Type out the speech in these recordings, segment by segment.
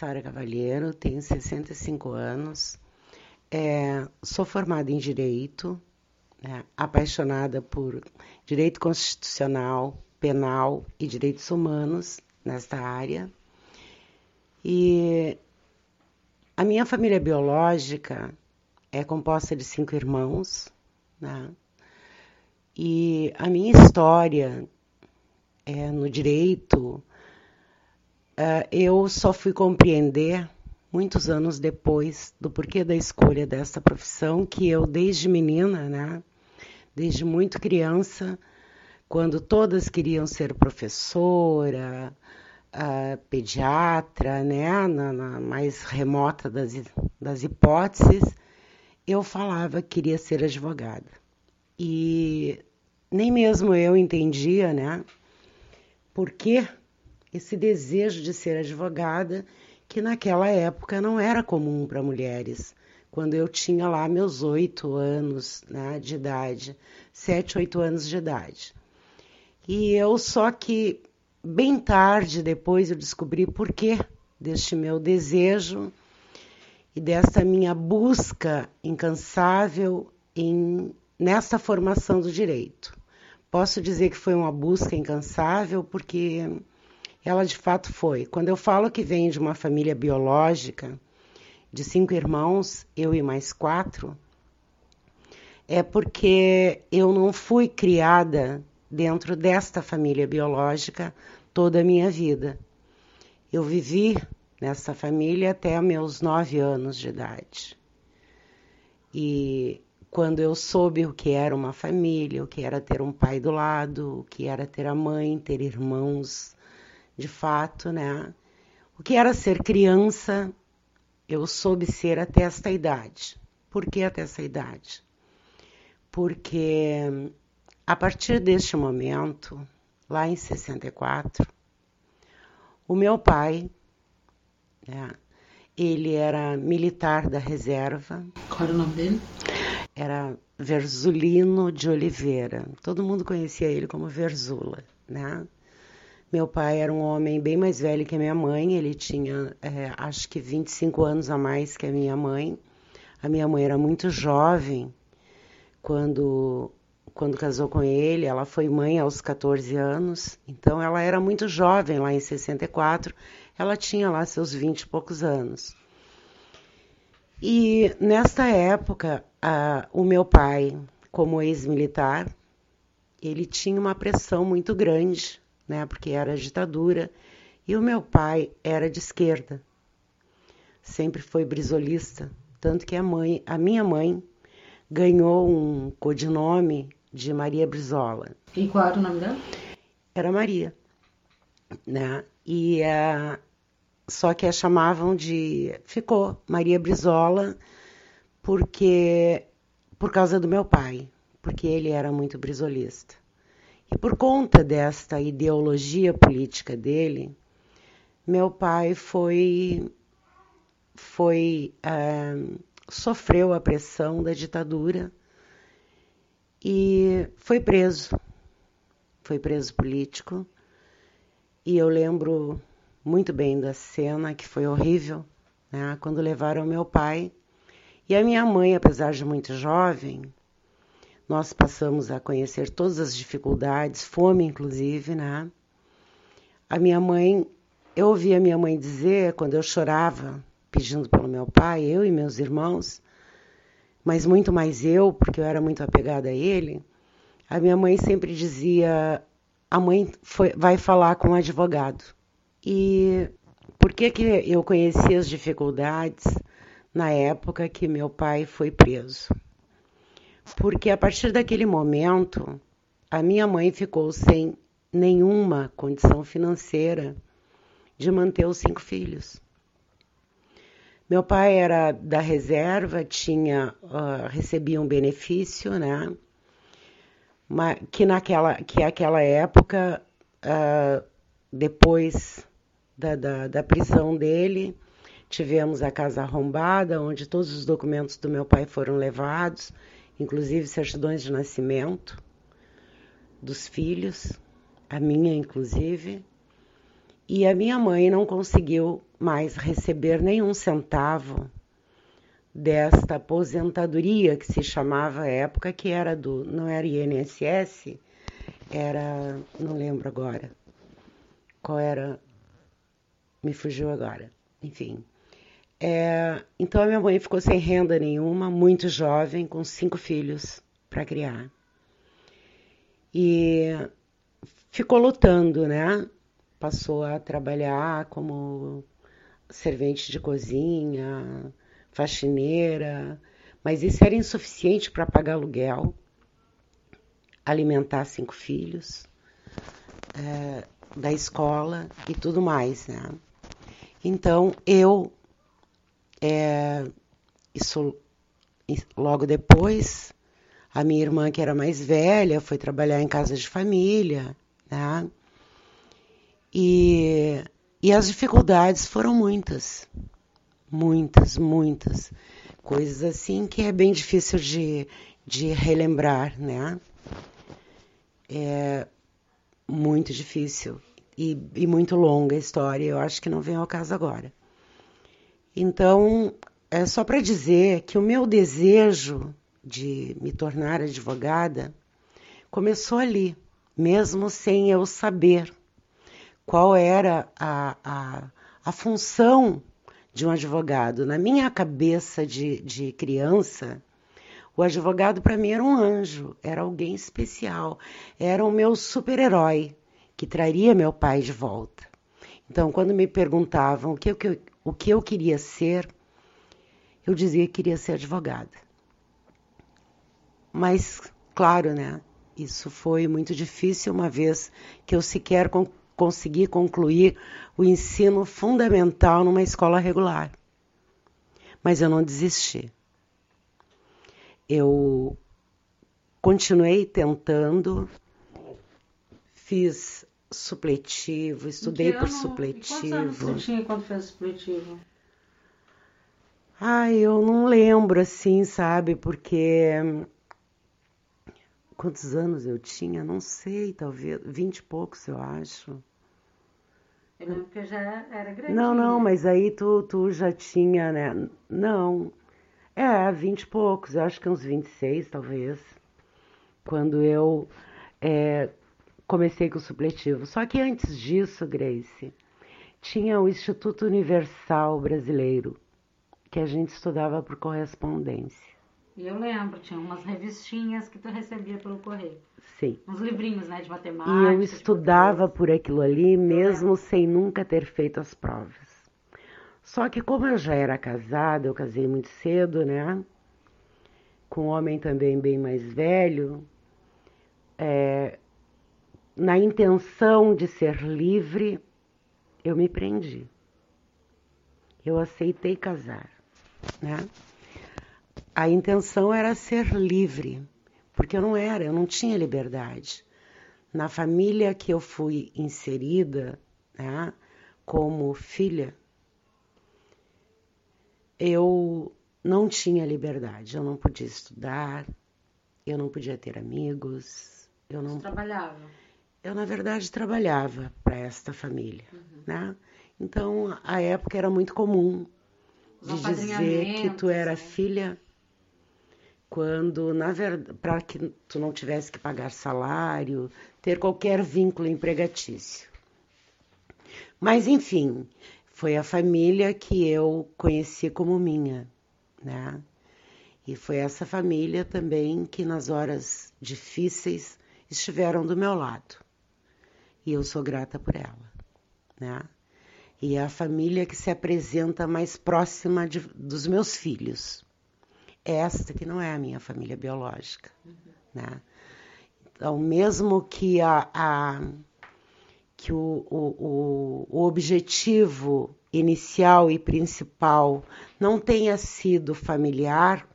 Sara Cavalheiro, tenho 65 anos, é, sou formada em Direito, né, apaixonada por Direito Constitucional, Penal e Direitos Humanos nesta área. E a minha família biológica é composta de cinco irmãos, né? E a minha história é, no direito, é, eu só fui compreender muitos anos depois do porquê da escolha dessa profissão, que eu desde menina, né, desde muito criança, quando todas queriam ser professora, uh, pediatra, né, na, na, mais remota das, das hipóteses, eu falava que queria ser advogada. E nem mesmo eu entendia, né, por que esse desejo de ser advogada, que naquela época não era comum para mulheres. Quando eu tinha lá meus oito anos né, de idade, sete, oito anos de idade. E eu só que bem tarde depois eu descobri por que deste meu desejo e dessa minha busca incansável em nessa formação do direito. Posso dizer que foi uma busca incansável porque ela de fato foi. Quando eu falo que vem de uma família biológica de cinco irmãos, eu e mais quatro, é porque eu não fui criada dentro desta família biológica toda a minha vida. Eu vivi nessa família até meus nove anos de idade. E quando eu soube o que era uma família, o que era ter um pai do lado, o que era ter a mãe, ter irmãos, de fato, né? O que era ser criança, eu soube ser até esta idade. Por que até essa idade? Porque a partir deste momento, lá em 64, o meu pai, né, ele era militar da reserva. Qual era o nome dele? Era Verzulino de Oliveira. Todo mundo conhecia ele como Verzula, né? Meu pai era um homem bem mais velho que a minha mãe, ele tinha é, acho que 25 anos a mais que a minha mãe. A minha mãe era muito jovem quando, quando casou com ele, ela foi mãe aos 14 anos, então ela era muito jovem lá em 64, ela tinha lá seus 20 e poucos anos. E nesta época, a, o meu pai, como ex-militar, ele tinha uma pressão muito grande né, porque era ditadura, e o meu pai era de esquerda. Sempre foi brisolista, tanto que a mãe, a minha mãe ganhou um codinome de Maria Brizola. E qual era o nome dela? Era Maria, né? E uh, só que a chamavam de ficou Maria Brizola porque por causa do meu pai, porque ele era muito brisolista. E por conta desta ideologia política dele, meu pai foi, foi é, sofreu a pressão da ditadura e foi preso. Foi preso político. E eu lembro muito bem da cena, que foi horrível, né, quando levaram meu pai. E a minha mãe, apesar de muito jovem, nós passamos a conhecer todas as dificuldades, fome inclusive, né? A minha mãe, eu ouvi a minha mãe dizer quando eu chorava pedindo pelo meu pai, eu e meus irmãos, mas muito mais eu, porque eu era muito apegada a ele. A minha mãe sempre dizia: a mãe foi, vai falar com o advogado. E por que, que eu conheci as dificuldades na época que meu pai foi preso? Porque a partir daquele momento a minha mãe ficou sem nenhuma condição financeira de manter os cinco filhos. Meu pai era da reserva, tinha uh, recebia um benefício, né? Mas, que naquela que aquela época, uh, depois da, da, da prisão dele, tivemos a casa arrombada, onde todos os documentos do meu pai foram levados inclusive certidões de nascimento dos filhos, a minha inclusive, e a minha mãe não conseguiu mais receber nenhum centavo desta aposentadoria que se chamava à época, que era do, não era INSS, era, não lembro agora, qual era, me fugiu agora, enfim. É, então a minha mãe ficou sem renda nenhuma, muito jovem, com cinco filhos para criar. E ficou lutando, né? Passou a trabalhar como servente de cozinha, faxineira, mas isso era insuficiente para pagar aluguel, alimentar cinco filhos, é, da escola e tudo mais, né? Então eu, é, isso logo depois, a minha irmã que era mais velha foi trabalhar em casa de família, né? E, e as dificuldades foram muitas muitas, muitas coisas assim que é bem difícil de, de relembrar, né? É muito difícil e, e muito longa a história, eu acho que não vem ao caso agora. Então, é só para dizer que o meu desejo de me tornar advogada começou ali, mesmo sem eu saber qual era a, a, a função de um advogado. Na minha cabeça de, de criança, o advogado para mim era um anjo, era alguém especial, era o meu super-herói que traria meu pai de volta. Então, quando me perguntavam o que, eu, o que eu queria ser, eu dizia que queria ser advogada. Mas, claro, né? Isso foi muito difícil, uma vez que eu sequer conseguir concluir o ensino fundamental numa escola regular. Mas eu não desisti. Eu continuei tentando, fiz supletivo, estudei por supletivo. Quantos anos você tinha quando fez supletivo? Ai, eu não lembro assim, sabe? Porque quantos anos eu tinha? Não sei, talvez vinte e poucos, eu acho. Eu lembro que eu já era grande. Não, não, mas aí tu, tu já tinha, né? Não. É, vinte e poucos, eu acho que uns 26, talvez. Quando eu é, comecei com o supletivo. Só que antes disso, Grace, tinha o Instituto Universal Brasileiro, que a gente estudava por correspondência. E eu lembro, tinha umas revistinhas que tu recebia pelo correio. Sim. Uns livrinhos, né, de matemática. E eu estudava por aquilo ali, mesmo sem nunca ter feito as provas. Só que como eu já era casada, eu casei muito cedo, né? Com um homem também bem mais velho, é, na intenção de ser livre, eu me prendi. Eu aceitei casar, né? a intenção era ser livre, porque eu não era, eu não tinha liberdade. Na família que eu fui inserida, né, como filha, eu não tinha liberdade. Eu não podia estudar, eu não podia ter amigos, eu não. Você trabalhava? Eu na verdade trabalhava para esta família, uhum. né? Então a época era muito comum de dizer que tu era né? filha quando, na verdade, para que tu não tivesse que pagar salário, ter qualquer vínculo empregatício. Mas, enfim, foi a família que eu conheci como minha, né? E foi essa família também que nas horas difíceis estiveram do meu lado. E eu sou grata por ela, né? E é a família que se apresenta mais próxima de, dos meus filhos esta que não é a minha família biológica, uhum. né? Então, mesmo que a, a que o, o, o objetivo inicial e principal não tenha sido familiar,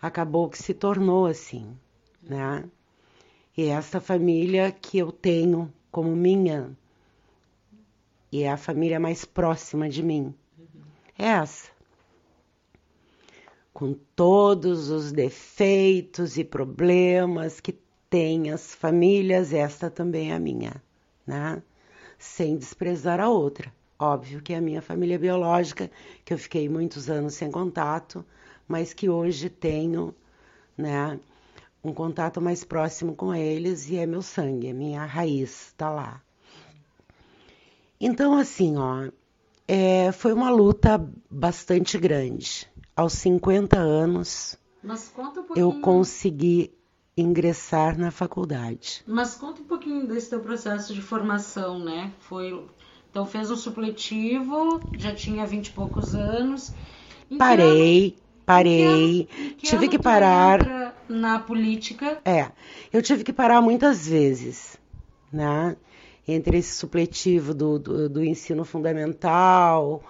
acabou que se tornou assim, né? E essa família que eu tenho como minha, e é a família mais próxima de mim, é essa. Com todos os defeitos e problemas que têm as famílias, esta também é a minha, né? Sem desprezar a outra, óbvio que é a minha família biológica, que eu fiquei muitos anos sem contato, mas que hoje tenho, né, um contato mais próximo com eles e é meu sangue, é minha raiz, está lá. Então, assim, ó, é, foi uma luta bastante grande. Aos 50 anos, um eu consegui ingressar na faculdade. Mas conta um pouquinho desse teu processo de formação, né? Foi, então fez um supletivo, já tinha vinte e poucos anos. Parei, que ano, parei, que que tive que parar na política. É, eu tive que parar muitas vezes, né? Entre esse supletivo do, do, do ensino fundamental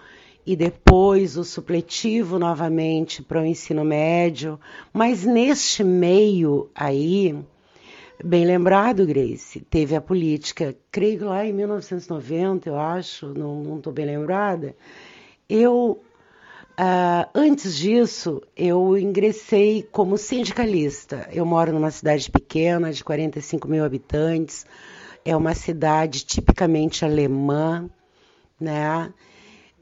e depois o supletivo novamente para o ensino médio. Mas neste meio aí, bem lembrado, Grace, teve a política, creio lá em 1990, eu acho, não estou bem lembrada. Eu Uh, antes disso, eu ingressei como sindicalista. Eu moro numa cidade pequena, de 45 mil habitantes. É uma cidade tipicamente alemã, né?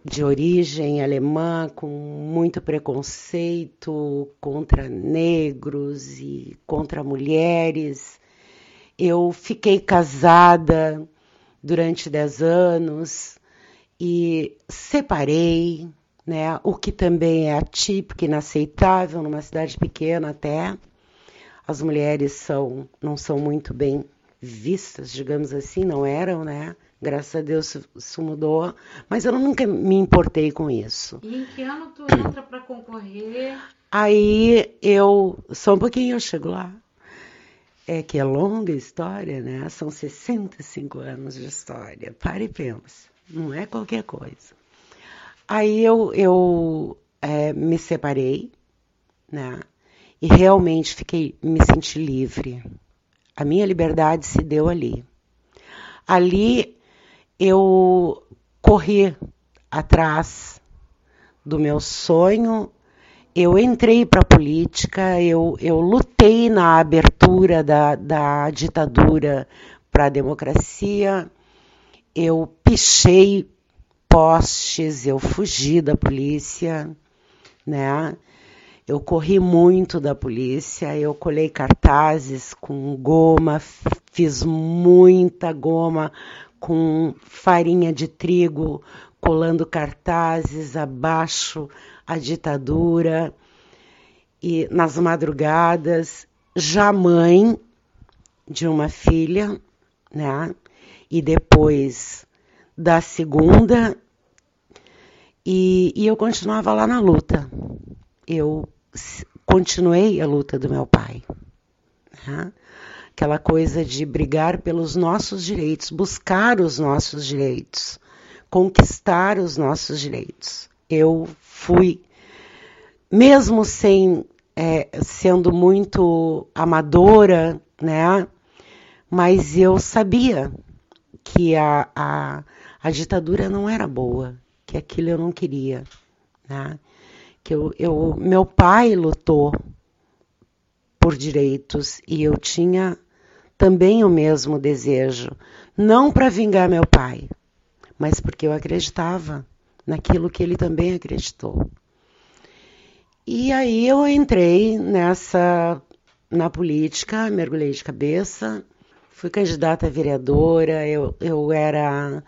De origem alemã, com muito preconceito contra negros e contra mulheres. Eu fiquei casada durante 10 anos e separei né? O que também é atípico, inaceitável numa cidade pequena até. As mulheres são, não são muito bem vistas, digamos assim, não eram, né? Graças a Deus isso mudou, mas eu nunca me importei com isso. E em que ano tu entra para concorrer? Aí eu, só um pouquinho eu chego lá. É que é longa história, né? São 65 anos de história. Pare e pensa. Não é qualquer coisa. Aí eu, eu é, me separei, né? E realmente fiquei, me senti livre. A minha liberdade se deu ali. Ali eu corri atrás do meu sonho, eu entrei para a política, eu, eu lutei na abertura da, da ditadura para a democracia, eu pichei postes, eu fugi da polícia, né? Eu corri muito da polícia, eu colei cartazes com goma, fiz muita goma com farinha de trigo, colando cartazes abaixo a ditadura. E nas madrugadas, já mãe de uma filha, né? E depois da segunda e, e eu continuava lá na luta. Eu continuei a luta do meu pai. Né? Aquela coisa de brigar pelos nossos direitos, buscar os nossos direitos, conquistar os nossos direitos. Eu fui, mesmo sem é, sendo muito amadora, né? Mas eu sabia que a, a, a ditadura não era boa, que aquilo eu não queria, né? Que eu, eu, meu pai lutou por direitos e eu tinha também o mesmo desejo, não para vingar meu pai, mas porque eu acreditava naquilo que ele também acreditou. E aí eu entrei nessa na política, mergulhei de cabeça, fui candidata a vereadora, eu, eu era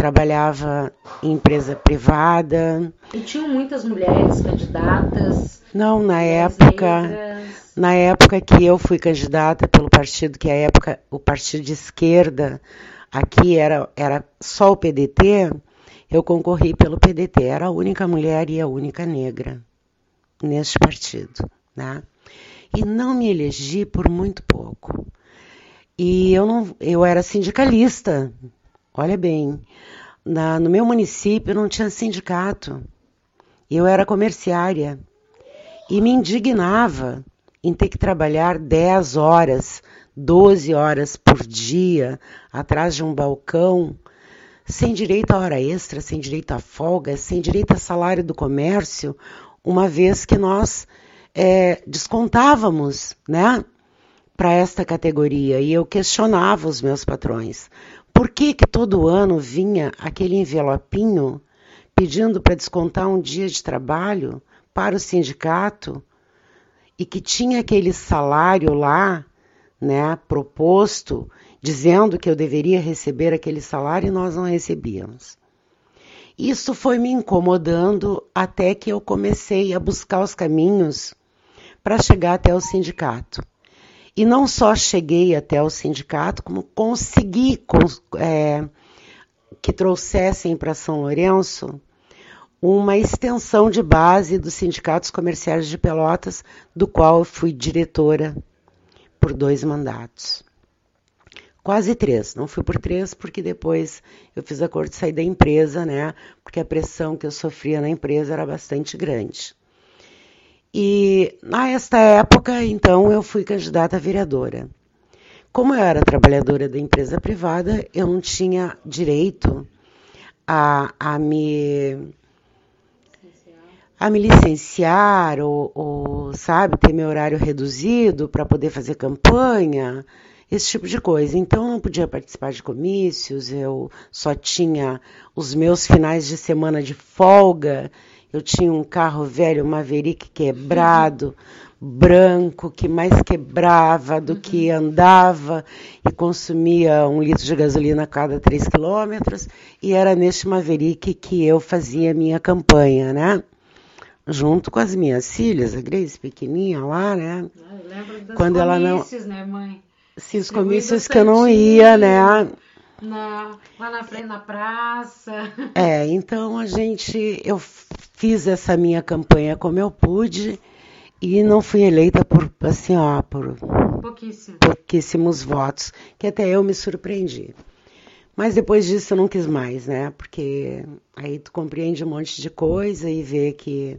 trabalhava em empresa privada. E tinham muitas mulheres candidatas? Não, na época, negras. na época que eu fui candidata pelo partido que a época o partido de esquerda aqui era era só o PDT, eu concorri pelo PDT, era a única mulher e a única negra neste partido, né? E não me elegi por muito pouco. E eu não, eu era sindicalista, Olha bem, na, no meu município não tinha sindicato. Eu era comerciária e me indignava em ter que trabalhar 10 horas, 12 horas por dia atrás de um balcão, sem direito a hora extra, sem direito a folga, sem direito a salário do comércio, uma vez que nós é, descontávamos, né, para esta categoria e eu questionava os meus patrões por que que todo ano vinha aquele envelopinho pedindo para descontar um dia de trabalho para o sindicato e que tinha aquele salário lá, né, proposto, dizendo que eu deveria receber aquele salário e nós não recebíamos. Isso foi me incomodando até que eu comecei a buscar os caminhos para chegar até o sindicato. E não só cheguei até o sindicato, como consegui é, que trouxessem para São Lourenço uma extensão de base dos sindicatos comerciais de Pelotas, do qual eu fui diretora por dois mandatos. Quase três, não fui por três, porque depois eu fiz acordo de sair da empresa, né? Porque a pressão que eu sofria na empresa era bastante grande. E nesta época, então, eu fui candidata a vereadora. Como eu era trabalhadora da empresa privada, eu não tinha direito a, a me a me licenciar ou, ou, sabe, ter meu horário reduzido para poder fazer campanha, esse tipo de coisa. Então, eu não podia participar de comícios, eu só tinha os meus finais de semana de folga eu tinha um carro velho, Maverick quebrado, branco, que mais quebrava do que uhum. andava e consumia um litro de gasolina a cada três quilômetros. E era neste Maverick que eu fazia minha campanha, né? Junto com as minhas filhas, a Grace pequenininha lá, né? Ah, eu lembro dos Quando ela não... né, mãe? Sim, os comícios que eu não ia, né? Na, lá na frente, na praça. É, então a gente, eu fiz essa minha campanha como eu pude e não fui eleita por, assim, ó, por Pouquíssimo. pouquíssimos votos, que até eu me surpreendi. Mas depois disso eu não quis mais, né? Porque aí tu compreende um monte de coisa e vê que,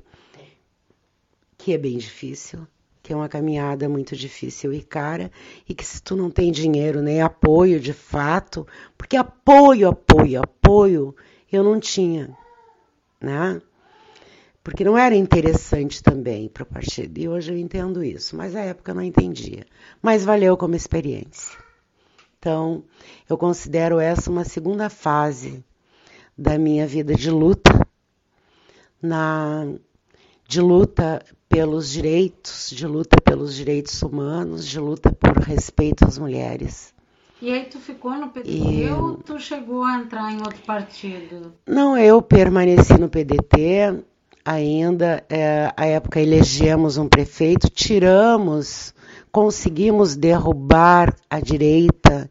que é bem difícil que é uma caminhada muito difícil e cara, e que se tu não tem dinheiro nem apoio de fato, porque apoio, apoio, apoio eu não tinha, né? Porque não era interessante também para o partido. E hoje eu entendo isso, mas na época eu não entendia. Mas valeu como experiência. Então, eu considero essa uma segunda fase da minha vida de luta, na de luta pelos direitos, de luta pelos direitos humanos, de luta por respeito às mulheres. E aí tu ficou no PDT e... ou tu chegou a entrar em outro partido? Não, eu permaneci no PDT ainda. É, a época elegemos um prefeito, tiramos, conseguimos derrubar a direita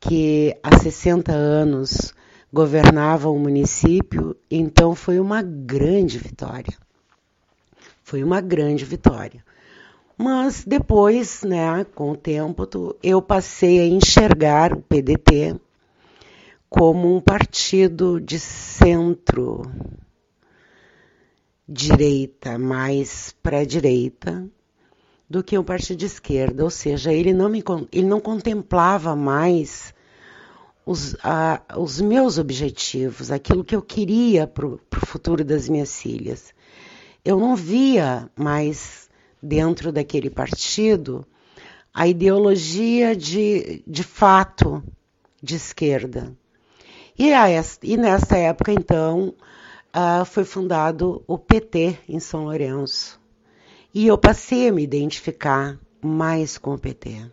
que há 60 anos governava o município, então foi uma grande vitória. Foi uma grande vitória. Mas depois, né, com o tempo, eu passei a enxergar o PDT como um partido de centro direita, mais pré-direita, do que um partido de esquerda, ou seja, ele não, me, ele não contemplava mais os, a, os meus objetivos, aquilo que eu queria para o futuro das minhas filhas eu não via mais dentro daquele partido a ideologia de, de fato de esquerda. E, a, e nessa época, então, uh, foi fundado o PT em São Lourenço. E eu passei a me identificar mais com o PT.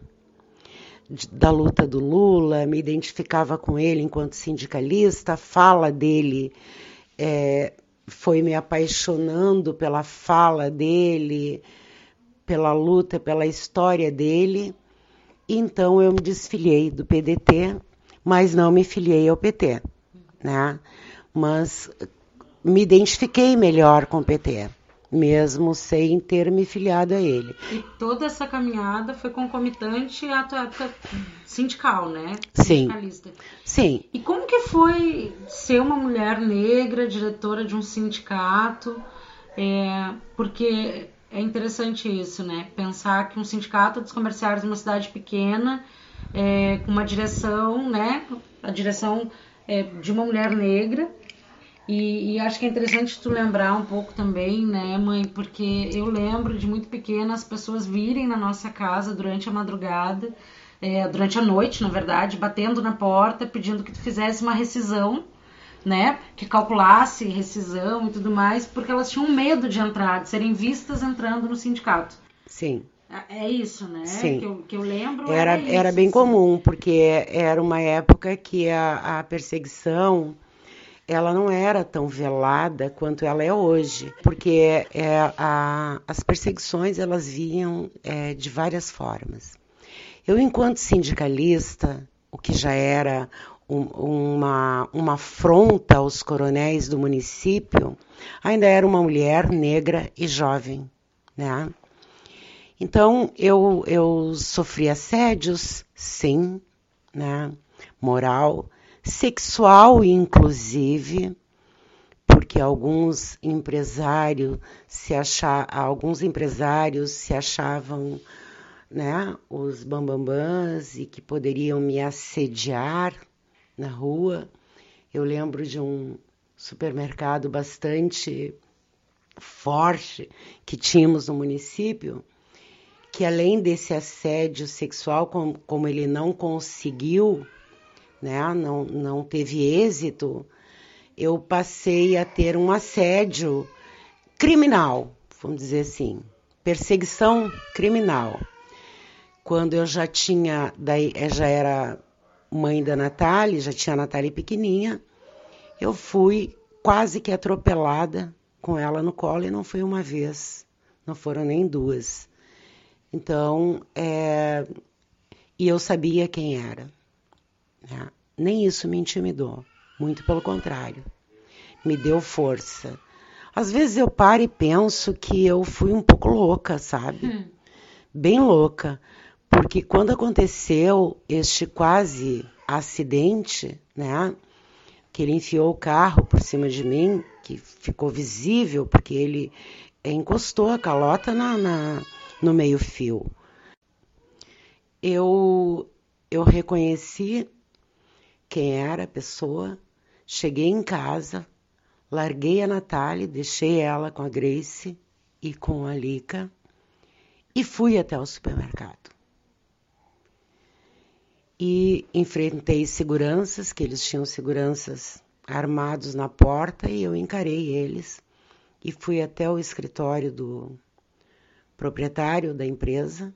Da luta do Lula, me identificava com ele enquanto sindicalista, a fala dele é, foi me apaixonando pela fala dele, pela luta, pela história dele. Então eu me desfiliei do PDT, mas não me filiei ao PT, né? Mas me identifiquei melhor com o PT mesmo sem ter me filiado a ele. E toda essa caminhada foi concomitante à tua época sindical, né? Sim. Sim. E como que foi ser uma mulher negra, diretora de um sindicato? É, porque é interessante isso, né? Pensar que um sindicato dos comerciários de uma cidade pequena, é, com uma direção, né? A direção é, de uma mulher negra e, e, acho que é interessante tu lembrar um pouco também, né, mãe? Porque eu lembro de muito pequena as pessoas virem na nossa casa durante a madrugada é, durante a noite, na verdade, batendo na porta, pedindo que tu fizesse uma rescisão, né? Que calculasse rescisão e tudo mais, porque elas tinham medo de entrar, de serem vistas entrando no sindicato. Sim. É, é isso, né? Sim. Que eu, que eu lembro. Era, isso, era bem assim. comum, porque era uma época que a, a perseguição ela não era tão velada quanto ela é hoje, porque é, a, as perseguições elas vinham é, de várias formas. Eu, enquanto sindicalista, o que já era um, uma, uma afronta aos coronéis do município, ainda era uma mulher negra e jovem, né? Então, eu, eu sofri assédios, sim, né? Moral, sexual, inclusive, porque alguns empresários se achar, alguns empresários se achavam, né, os bambambãs e que poderiam me assediar na rua. Eu lembro de um supermercado bastante forte que tínhamos no município, que além desse assédio sexual, como, como ele não conseguiu, né, não, não teve êxito, eu passei a ter um assédio criminal, vamos dizer assim, perseguição criminal. Quando eu já tinha, daí eh, já era mãe da Natália, já tinha a Natália pequenininha, eu fui quase que atropelada com ela no colo e não foi uma vez, não foram nem duas. Então, é, e eu sabia quem era. Né? Nem isso me intimidou, muito pelo contrário, me deu força. Às vezes eu paro e penso que eu fui um pouco louca, sabe? Hum. Bem louca, porque quando aconteceu este quase acidente, né? Que ele enfiou o carro por cima de mim, que ficou visível, porque ele encostou a calota na, na no meio-fio. Eu, eu reconheci quem era a pessoa, cheguei em casa, larguei a Natália, deixei ela com a Grace e com a Lica e fui até o supermercado. E enfrentei seguranças, que eles tinham seguranças armados na porta, e eu encarei eles e fui até o escritório do proprietário da empresa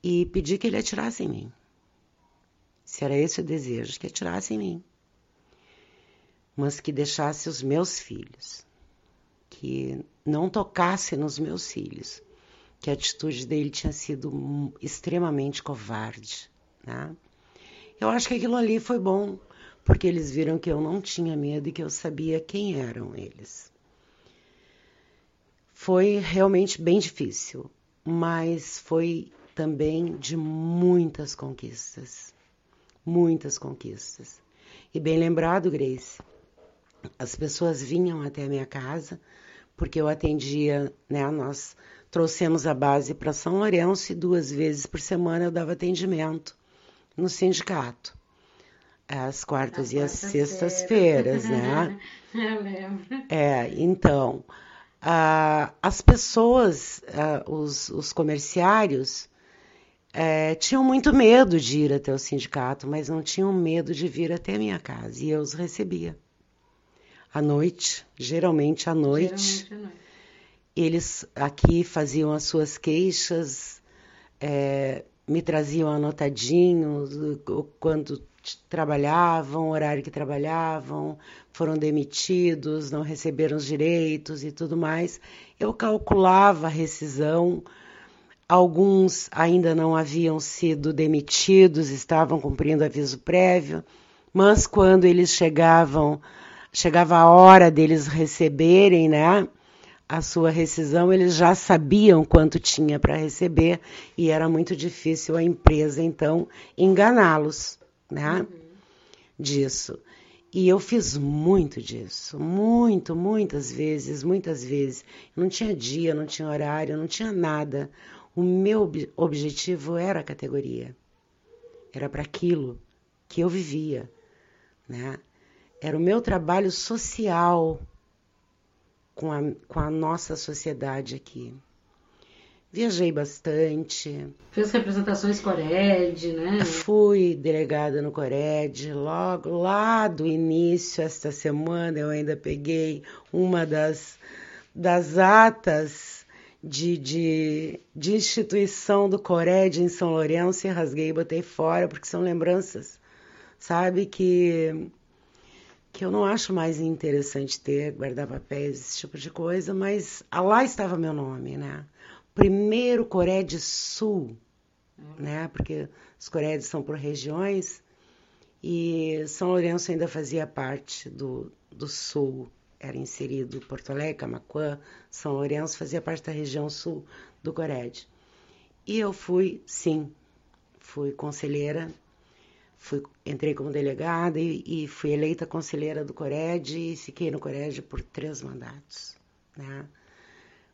e pedi que ele atirasse em mim. Se era esse o desejo, que atirasse em mim. Mas que deixasse os meus filhos. Que não tocasse nos meus filhos. Que a atitude dele tinha sido extremamente covarde. Né? Eu acho que aquilo ali foi bom, porque eles viram que eu não tinha medo e que eu sabia quem eram eles foi realmente bem difícil, mas foi também de muitas conquistas. Muitas conquistas. E bem lembrado, Grace, as pessoas vinham até a minha casa, porque eu atendia, né? Nós trouxemos a base para São Lourenço e duas vezes por semana eu dava atendimento no sindicato. Às quartas e às sextas-feiras, né? Eu lembro. É, então, ah, as pessoas, ah, os, os comerciários, eh, tinham muito medo de ir até o sindicato, mas não tinham medo de vir até a minha casa. E eu os recebia. À noite, geralmente à noite, Geralmente à noite. eles aqui faziam as suas queixas, eh, me traziam anotadinhos quando trabalhavam, horário que trabalhavam, foram demitidos, não receberam os direitos e tudo mais. Eu calculava a rescisão. Alguns ainda não haviam sido demitidos, estavam cumprindo aviso prévio, mas quando eles chegavam, chegava a hora deles receberem, né? a sua rescisão, eles já sabiam quanto tinha para receber e era muito difícil a empresa então enganá-los, né? Disso. E eu fiz muito disso, muito, muitas vezes, muitas vezes. Não tinha dia, não tinha horário, não tinha nada. O meu ob- objetivo era a categoria. Era para aquilo que eu vivia, né? Era o meu trabalho social com a, com a nossa sociedade aqui. Viajei bastante. Fez representações Cored, né? Fui delegada no Cored. Logo lá do início, esta semana, eu ainda peguei uma das, das atas de, de, de instituição do Cored em São Lourenço e rasguei e botei fora, porque são lembranças, sabe, que, que eu não acho mais interessante ter, guardar papéis, esse tipo de coisa, mas lá estava meu nome, né? primeiro Cored Sul, né? Porque os Coredes são por regiões e São Lourenço ainda fazia parte do, do Sul, era inserido Porto Alegre, Camacuã, São Lourenço fazia parte da região sul do Cored. E eu fui, sim, fui conselheira, fui, entrei como delegada e, e fui eleita conselheira do Cored e fiquei no Cored por três mandatos, né?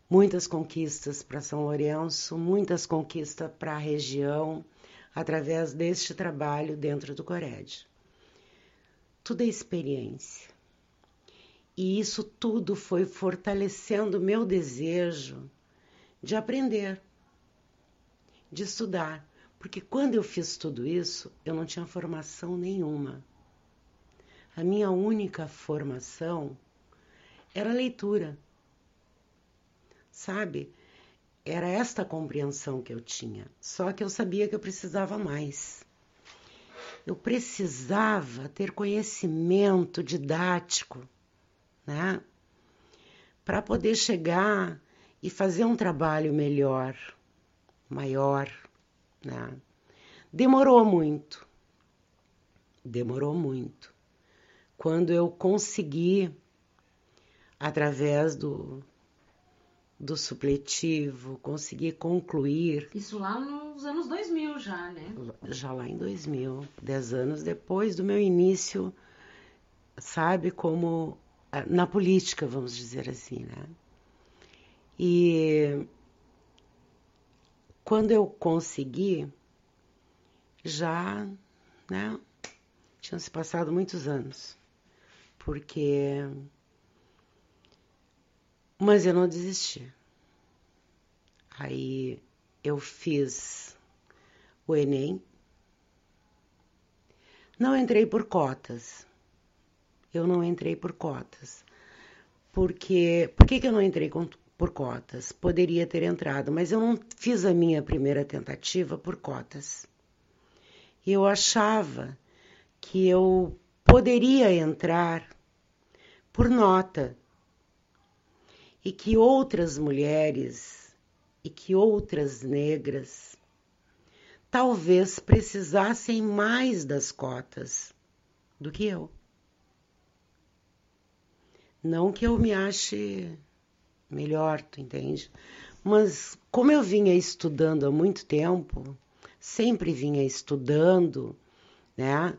muitas conquistas para São Lourenço, muitas conquistas para a região, através deste trabalho dentro do Cored. Tudo é experiência. E isso tudo foi fortalecendo meu desejo de aprender, de estudar. Porque quando eu fiz tudo isso, eu não tinha formação nenhuma. A minha única formação era leitura sabe? Era esta compreensão que eu tinha. Só que eu sabia que eu precisava mais. Eu precisava ter conhecimento didático, né? Para poder chegar e fazer um trabalho melhor, maior, né? Demorou muito. Demorou muito. Quando eu consegui, através do, do supletivo, consegui concluir. Isso lá nos anos 2000 já, né? Já lá em 2000, dez anos depois do meu início, sabe, como na política, vamos dizer assim, né? E quando eu consegui, já, né, tinham se passado muitos anos, porque mas eu não desisti. Aí eu fiz o Enem. Não entrei por cotas. Eu não entrei por cotas. Porque. Por que, que eu não entrei com, por cotas? Poderia ter entrado, mas eu não fiz a minha primeira tentativa por cotas. Eu achava que eu poderia entrar por nota e que outras mulheres e que outras negras talvez precisassem mais das cotas do que eu. Não que eu me ache melhor, tu entende? Mas como eu vinha estudando há muito tempo, sempre vinha estudando, né?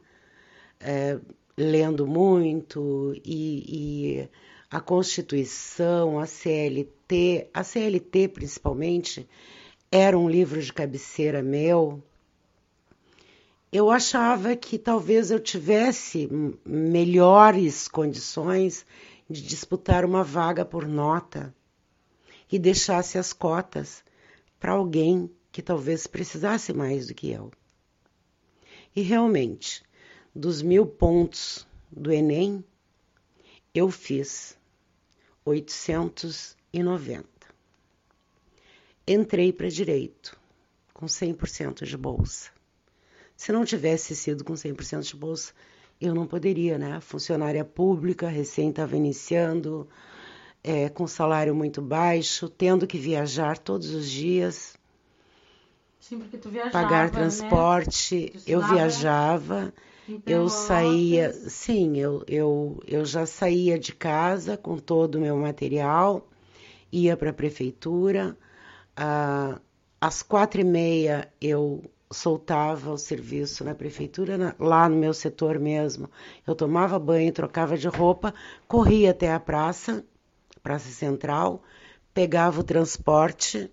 É, lendo muito e, e a Constituição, a CLT, a CLT principalmente, era um livro de cabeceira meu. Eu achava que talvez eu tivesse melhores condições de disputar uma vaga por nota e deixasse as cotas para alguém que talvez precisasse mais do que eu. E realmente, dos mil pontos do Enem, eu fiz 890. Entrei para direito com 100% de bolsa. Se não tivesse sido com 100% de bolsa, eu não poderia, né? Funcionária pública, recém estava iniciando, é, com salário muito baixo, tendo que viajar todos os dias. Sim, porque tu viajava, pagar né? transporte, né? eu viajava eu saía, sim, eu, eu, eu já saía de casa com todo o meu material, ia para a prefeitura. Ah, às quatro e meia eu soltava o serviço na prefeitura, na, lá no meu setor mesmo. Eu tomava banho, trocava de roupa, corria até a praça, Praça Central, pegava o transporte,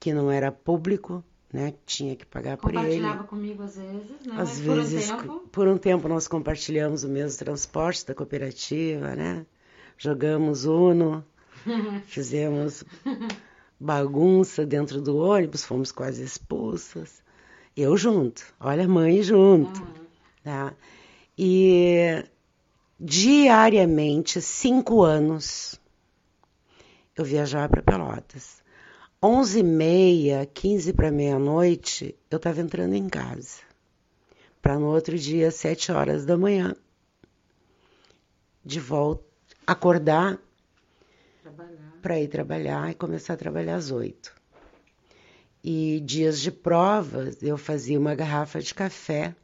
que não era público, né? Tinha que pagar por ele. Compartilhava comigo às vezes, né? Às Mas vezes, por um tempo... por um tempo nós compartilhamos o mesmo transporte da cooperativa, né? Jogamos Uno, fizemos bagunça dentro do ônibus, fomos quase expulsas. Eu junto, olha mãe junto. Uhum. Tá? E diariamente, cinco anos, eu viajava para Pelotas. Onze e meia, quinze para meia-noite, eu estava entrando em casa. Para no outro dia, sete horas da manhã, de volta, acordar para ir trabalhar e começar a trabalhar às oito. E dias de provas, eu fazia uma garrafa de café,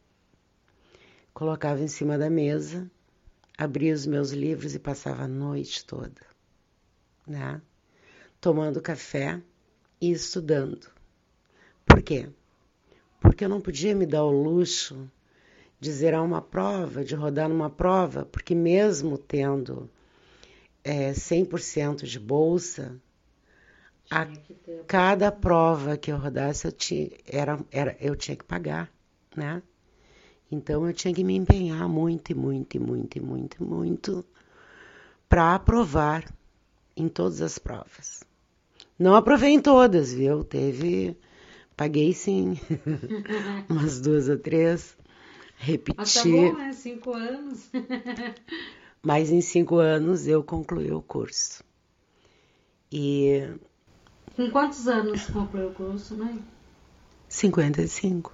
colocava em cima da mesa, abria os meus livros e passava a noite toda, né? Tomando café e estudando. Por quê? Porque eu não podia me dar o luxo de zerar uma prova, de rodar numa prova, porque mesmo tendo é, 100% de bolsa, a cada prova que eu rodasse eu tinha, era, era, eu tinha que pagar, né? Então eu tinha que me empenhar muito e muito e muito e muito e muito para aprovar em todas as provas. Não aprovei em todas, viu? Teve, paguei sim, umas duas ou três, repeti. Mas tá bom, né? Cinco anos. Mas em cinco anos eu concluí o curso. E. Com quantos anos concluiu o curso, mãe? 55. 55.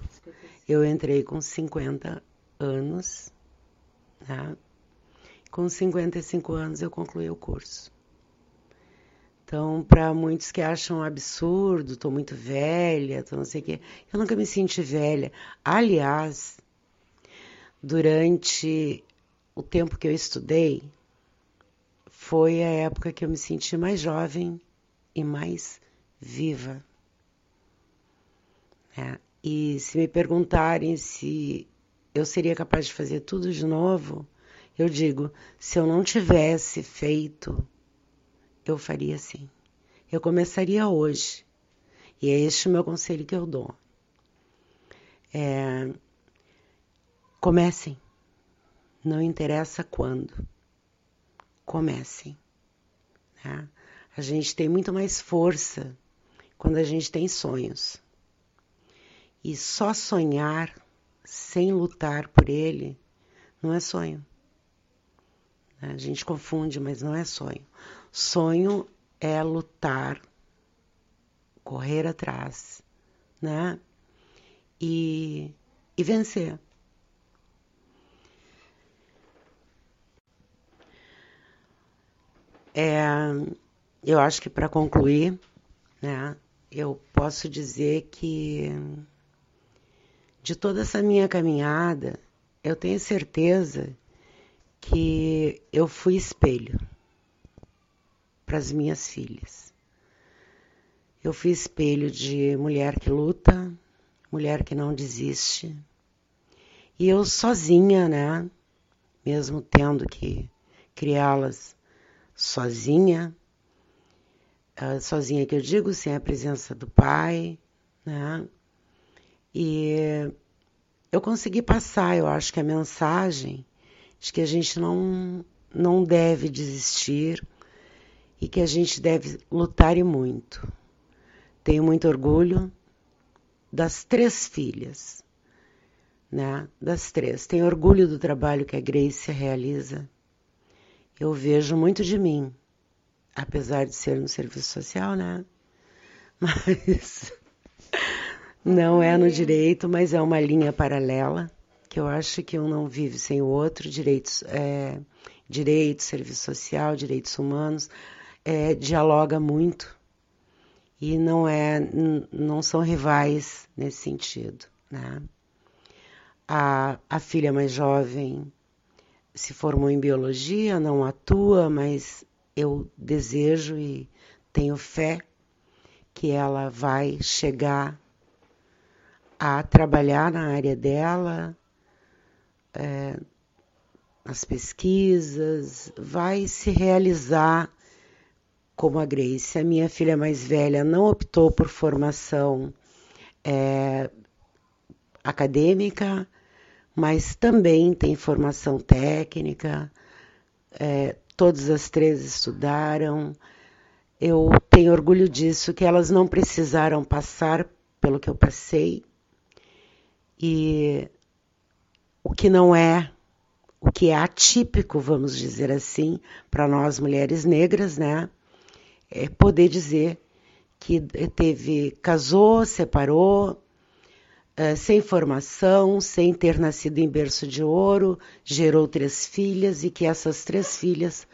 Eu entrei com 50 anos, né? Com 55 anos eu concluí o curso. Então, para muitos que acham absurdo, estou muito velha, tô não sei o quê, eu nunca me senti velha. Aliás, durante o tempo que eu estudei, foi a época que eu me senti mais jovem e mais viva. É, e se me perguntarem se eu seria capaz de fazer tudo de novo, eu digo: se eu não tivesse feito eu faria assim. Eu começaria hoje. E é este o meu conselho que eu dou. É, comecem. Não interessa quando. Comecem. Né? A gente tem muito mais força quando a gente tem sonhos. E só sonhar sem lutar por ele não é sonho. A gente confunde, mas não é sonho. Sonho é lutar, correr atrás, né? E, e vencer. É, eu acho que para concluir, né, eu posso dizer que de toda essa minha caminhada, eu tenho certeza que eu fui espelho para as minhas filhas. Eu fui espelho de mulher que luta, mulher que não desiste. E eu sozinha, né? Mesmo tendo que criá-las sozinha, sozinha que eu digo, sem a presença do pai, né? E eu consegui passar, eu acho que a mensagem de que a gente não, não deve desistir, e que a gente deve lutar e muito. Tenho muito orgulho das três filhas, né? Das três. Tenho orgulho do trabalho que a Grace realiza. Eu vejo muito de mim, apesar de ser no serviço social, né? Mas não é no direito, mas é uma linha paralela que eu acho que um não vive sem o outro. Direitos, é, direito, serviço social, direitos humanos é, dialoga muito e não é não são rivais nesse sentido, né? A, a filha mais jovem se formou em biologia, não atua, mas eu desejo e tenho fé que ela vai chegar a trabalhar na área dela, é, nas pesquisas, vai se realizar como a Grace. A minha filha mais velha não optou por formação é, acadêmica, mas também tem formação técnica. É, todas as três estudaram. eu tenho orgulho disso, que elas não precisaram passar pelo que eu passei. E o que não é, o que é atípico, vamos dizer assim, para nós mulheres negras, né? É poder dizer que teve, casou, separou, é, sem formação, sem ter nascido em berço de ouro, gerou três filhas e que essas três filhas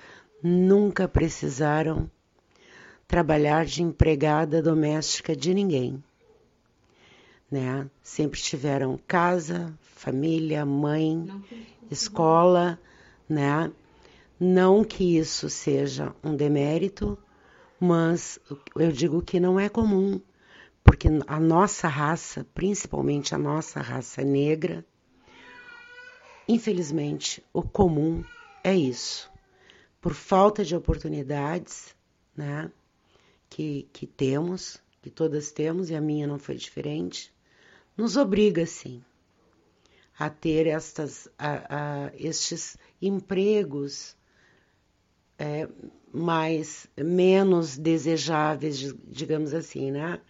nunca precisaram trabalhar de empregada doméstica de ninguém. Né? Sempre tiveram casa, família, mãe, escola, né? Não que isso seja um demérito, mas eu digo que não é comum, porque a nossa raça, principalmente a nossa raça negra, infelizmente, o comum é isso. Por falta de oportunidades, né? que, que temos, que todas temos, e a minha não foi diferente, nos obriga, sim, a ter estas, a, a estes empregos é, mais menos desejáveis, digamos assim, né?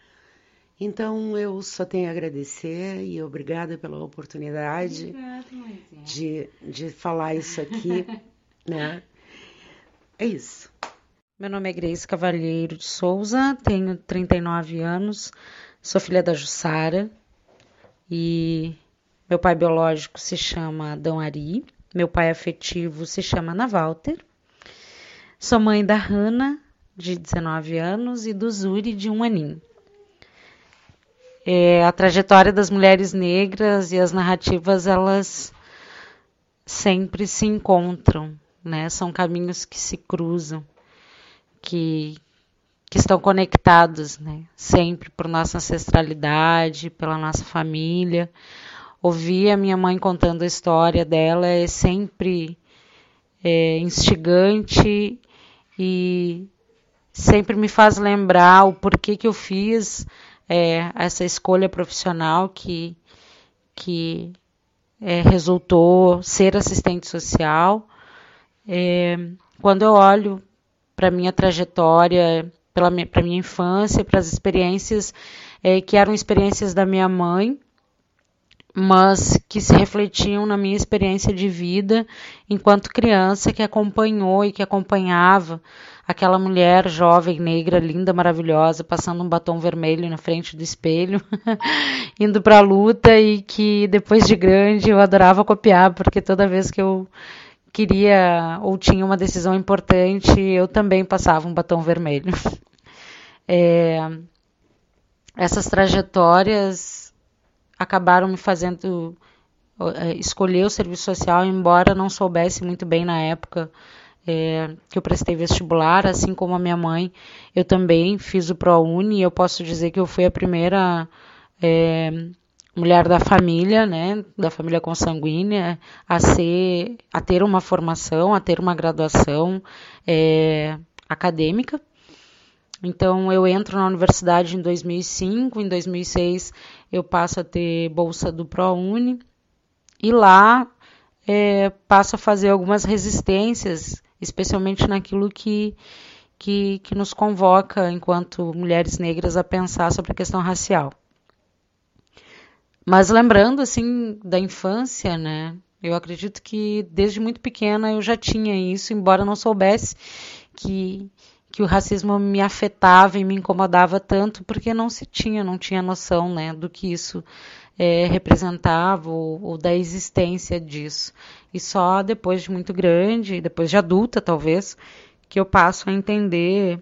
Então eu só tenho a agradecer e obrigada pela oportunidade Obrigada, de, de falar isso aqui, né? É isso. Meu nome é Grace Cavalheiro de Souza, tenho 39 anos, sou filha da Jussara e meu pai biológico se chama Adão Ari, meu pai afetivo se chama Ana Walter. Sou mãe da Hanna, de 19 anos, e do Zuri, de um aninho. É, a trajetória das mulheres negras e as narrativas, elas sempre se encontram, né? São caminhos que se cruzam que, que estão conectados, né? Sempre por nossa ancestralidade, pela nossa família. Ouvir a minha mãe contando a história dela é sempre é, instigante e sempre me faz lembrar o porquê que eu fiz é, essa escolha profissional que, que é, resultou ser assistente social. É, quando eu olho para minha trajetória, para minha, minha infância, para as experiências é, que eram experiências da minha mãe, mas que se refletiam na minha experiência de vida enquanto criança que acompanhou e que acompanhava aquela mulher jovem, negra, linda, maravilhosa, passando um batom vermelho na frente do espelho, indo para a luta e que depois de grande eu adorava copiar, porque toda vez que eu queria ou tinha uma decisão importante, eu também passava um batom vermelho. É, essas trajetórias acabaram me fazendo é, escolher o serviço social, embora não soubesse muito bem na época é, que eu prestei vestibular, assim como a minha mãe, eu também fiz o ProUni e eu posso dizer que eu fui a primeira é, mulher da família, né, da família consanguínea, a ser, a ter uma formação, a ter uma graduação é, acadêmica. Então eu entro na universidade em 2005, em 2006 eu passo a ter bolsa do ProUni e lá é, passo a fazer algumas resistências, especialmente naquilo que, que, que nos convoca enquanto mulheres negras a pensar sobre a questão racial. Mas lembrando assim da infância, né? Eu acredito que desde muito pequena eu já tinha isso, embora não soubesse que que o racismo me afetava e me incomodava tanto, porque não se tinha, não tinha noção, né, do que isso é, representava ou, ou, da existência disso. E só depois de muito grande, depois de adulta talvez, que eu passo a entender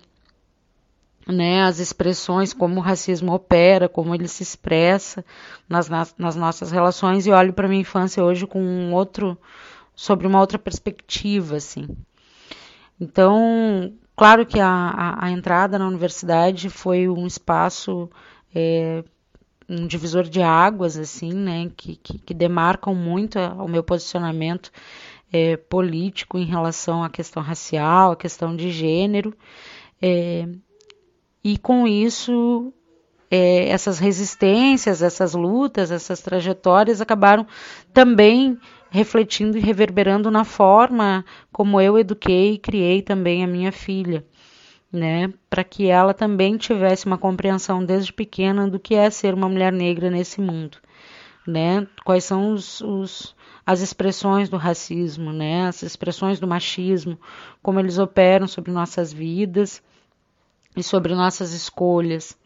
né, as expressões, como o racismo opera, como ele se expressa nas, nas, nas nossas relações, e olho para minha infância hoje com um outro, sobre uma outra perspectiva, assim. Então, claro que a, a, a entrada na universidade foi um espaço, é, um divisor de águas, assim, né, que, que, que demarcam muito o meu posicionamento é, político em relação à questão racial, à questão de gênero, é, e com isso é, essas resistências, essas lutas, essas trajetórias acabaram também refletindo e reverberando na forma como eu eduquei e criei também a minha filha. Né, para que ela também tivesse uma compreensão desde pequena do que é ser uma mulher negra nesse mundo, né? Quais são os, os as expressões do racismo, né? As expressões do machismo, como eles operam sobre nossas vidas e sobre nossas escolhas.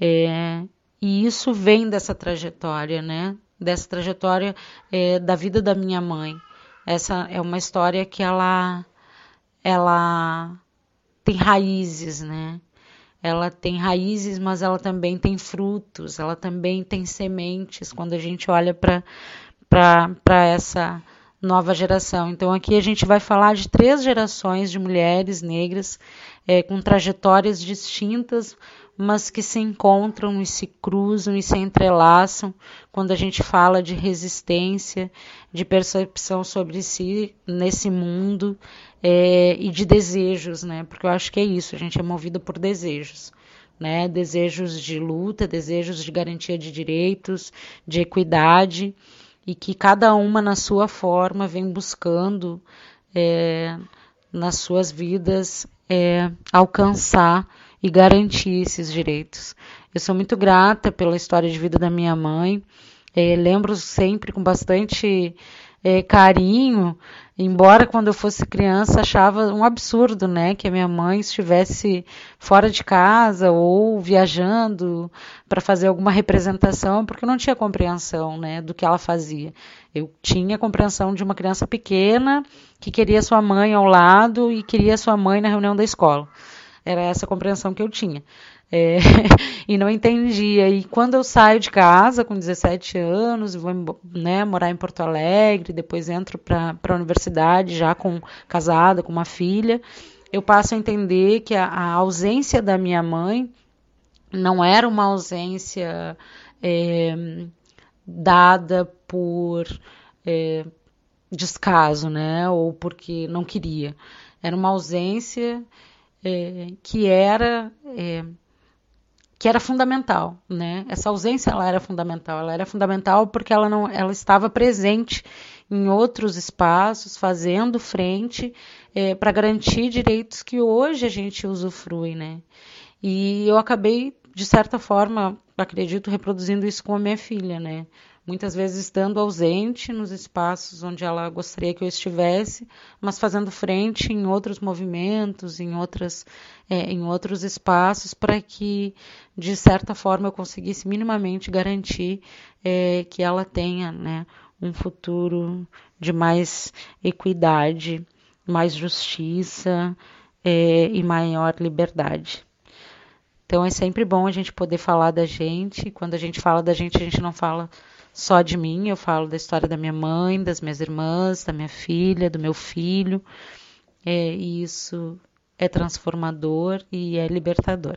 É, e isso vem dessa trajetória, né? Dessa trajetória é, da vida da minha mãe. Essa é uma história que ela, ela tem raízes, né? Ela tem raízes, mas ela também tem frutos, ela também tem sementes quando a gente olha para essa nova geração. Então, aqui a gente vai falar de três gerações de mulheres negras é, com trajetórias distintas, mas que se encontram e se cruzam e se entrelaçam quando a gente fala de resistência, de percepção sobre si nesse mundo é, e de desejos, né? Porque eu acho que é isso, a gente é movida por desejos. Né, desejos de luta, desejos de garantia de direitos, de equidade, e que cada uma na sua forma vem buscando é, nas suas vidas é, alcançar e garantir esses direitos. Eu sou muito grata pela história de vida da minha mãe. É, lembro sempre com bastante é, carinho, embora quando eu fosse criança achava um absurdo, né, que a minha mãe estivesse fora de casa ou viajando para fazer alguma representação, porque eu não tinha compreensão, né, do que ela fazia. Eu tinha compreensão de uma criança pequena que queria sua mãe ao lado e queria sua mãe na reunião da escola. Era essa a compreensão que eu tinha. É, e não entendia. E quando eu saio de casa com 17 anos, vou né, morar em Porto Alegre, depois entro para a universidade já com casada, com uma filha, eu passo a entender que a, a ausência da minha mãe não era uma ausência é, dada por é, descaso, né, ou porque não queria. Era uma ausência é, que era é, que era fundamental, né? Essa ausência ela era fundamental. Ela era fundamental porque ela não, ela estava presente em outros espaços, fazendo frente é, para garantir direitos que hoje a gente usufrui, né? E eu acabei de certa forma, acredito, reproduzindo isso com a minha filha, né? Muitas vezes estando ausente nos espaços onde ela gostaria que eu estivesse, mas fazendo frente em outros movimentos, em, outras, é, em outros espaços, para que, de certa forma, eu conseguisse minimamente garantir é, que ela tenha né, um futuro de mais equidade, mais justiça é, e maior liberdade. Então é sempre bom a gente poder falar da gente. Quando a gente fala da gente, a gente não fala só de mim, eu falo da história da minha mãe, das minhas irmãs, da minha filha, do meu filho. É, e isso é transformador e é libertador.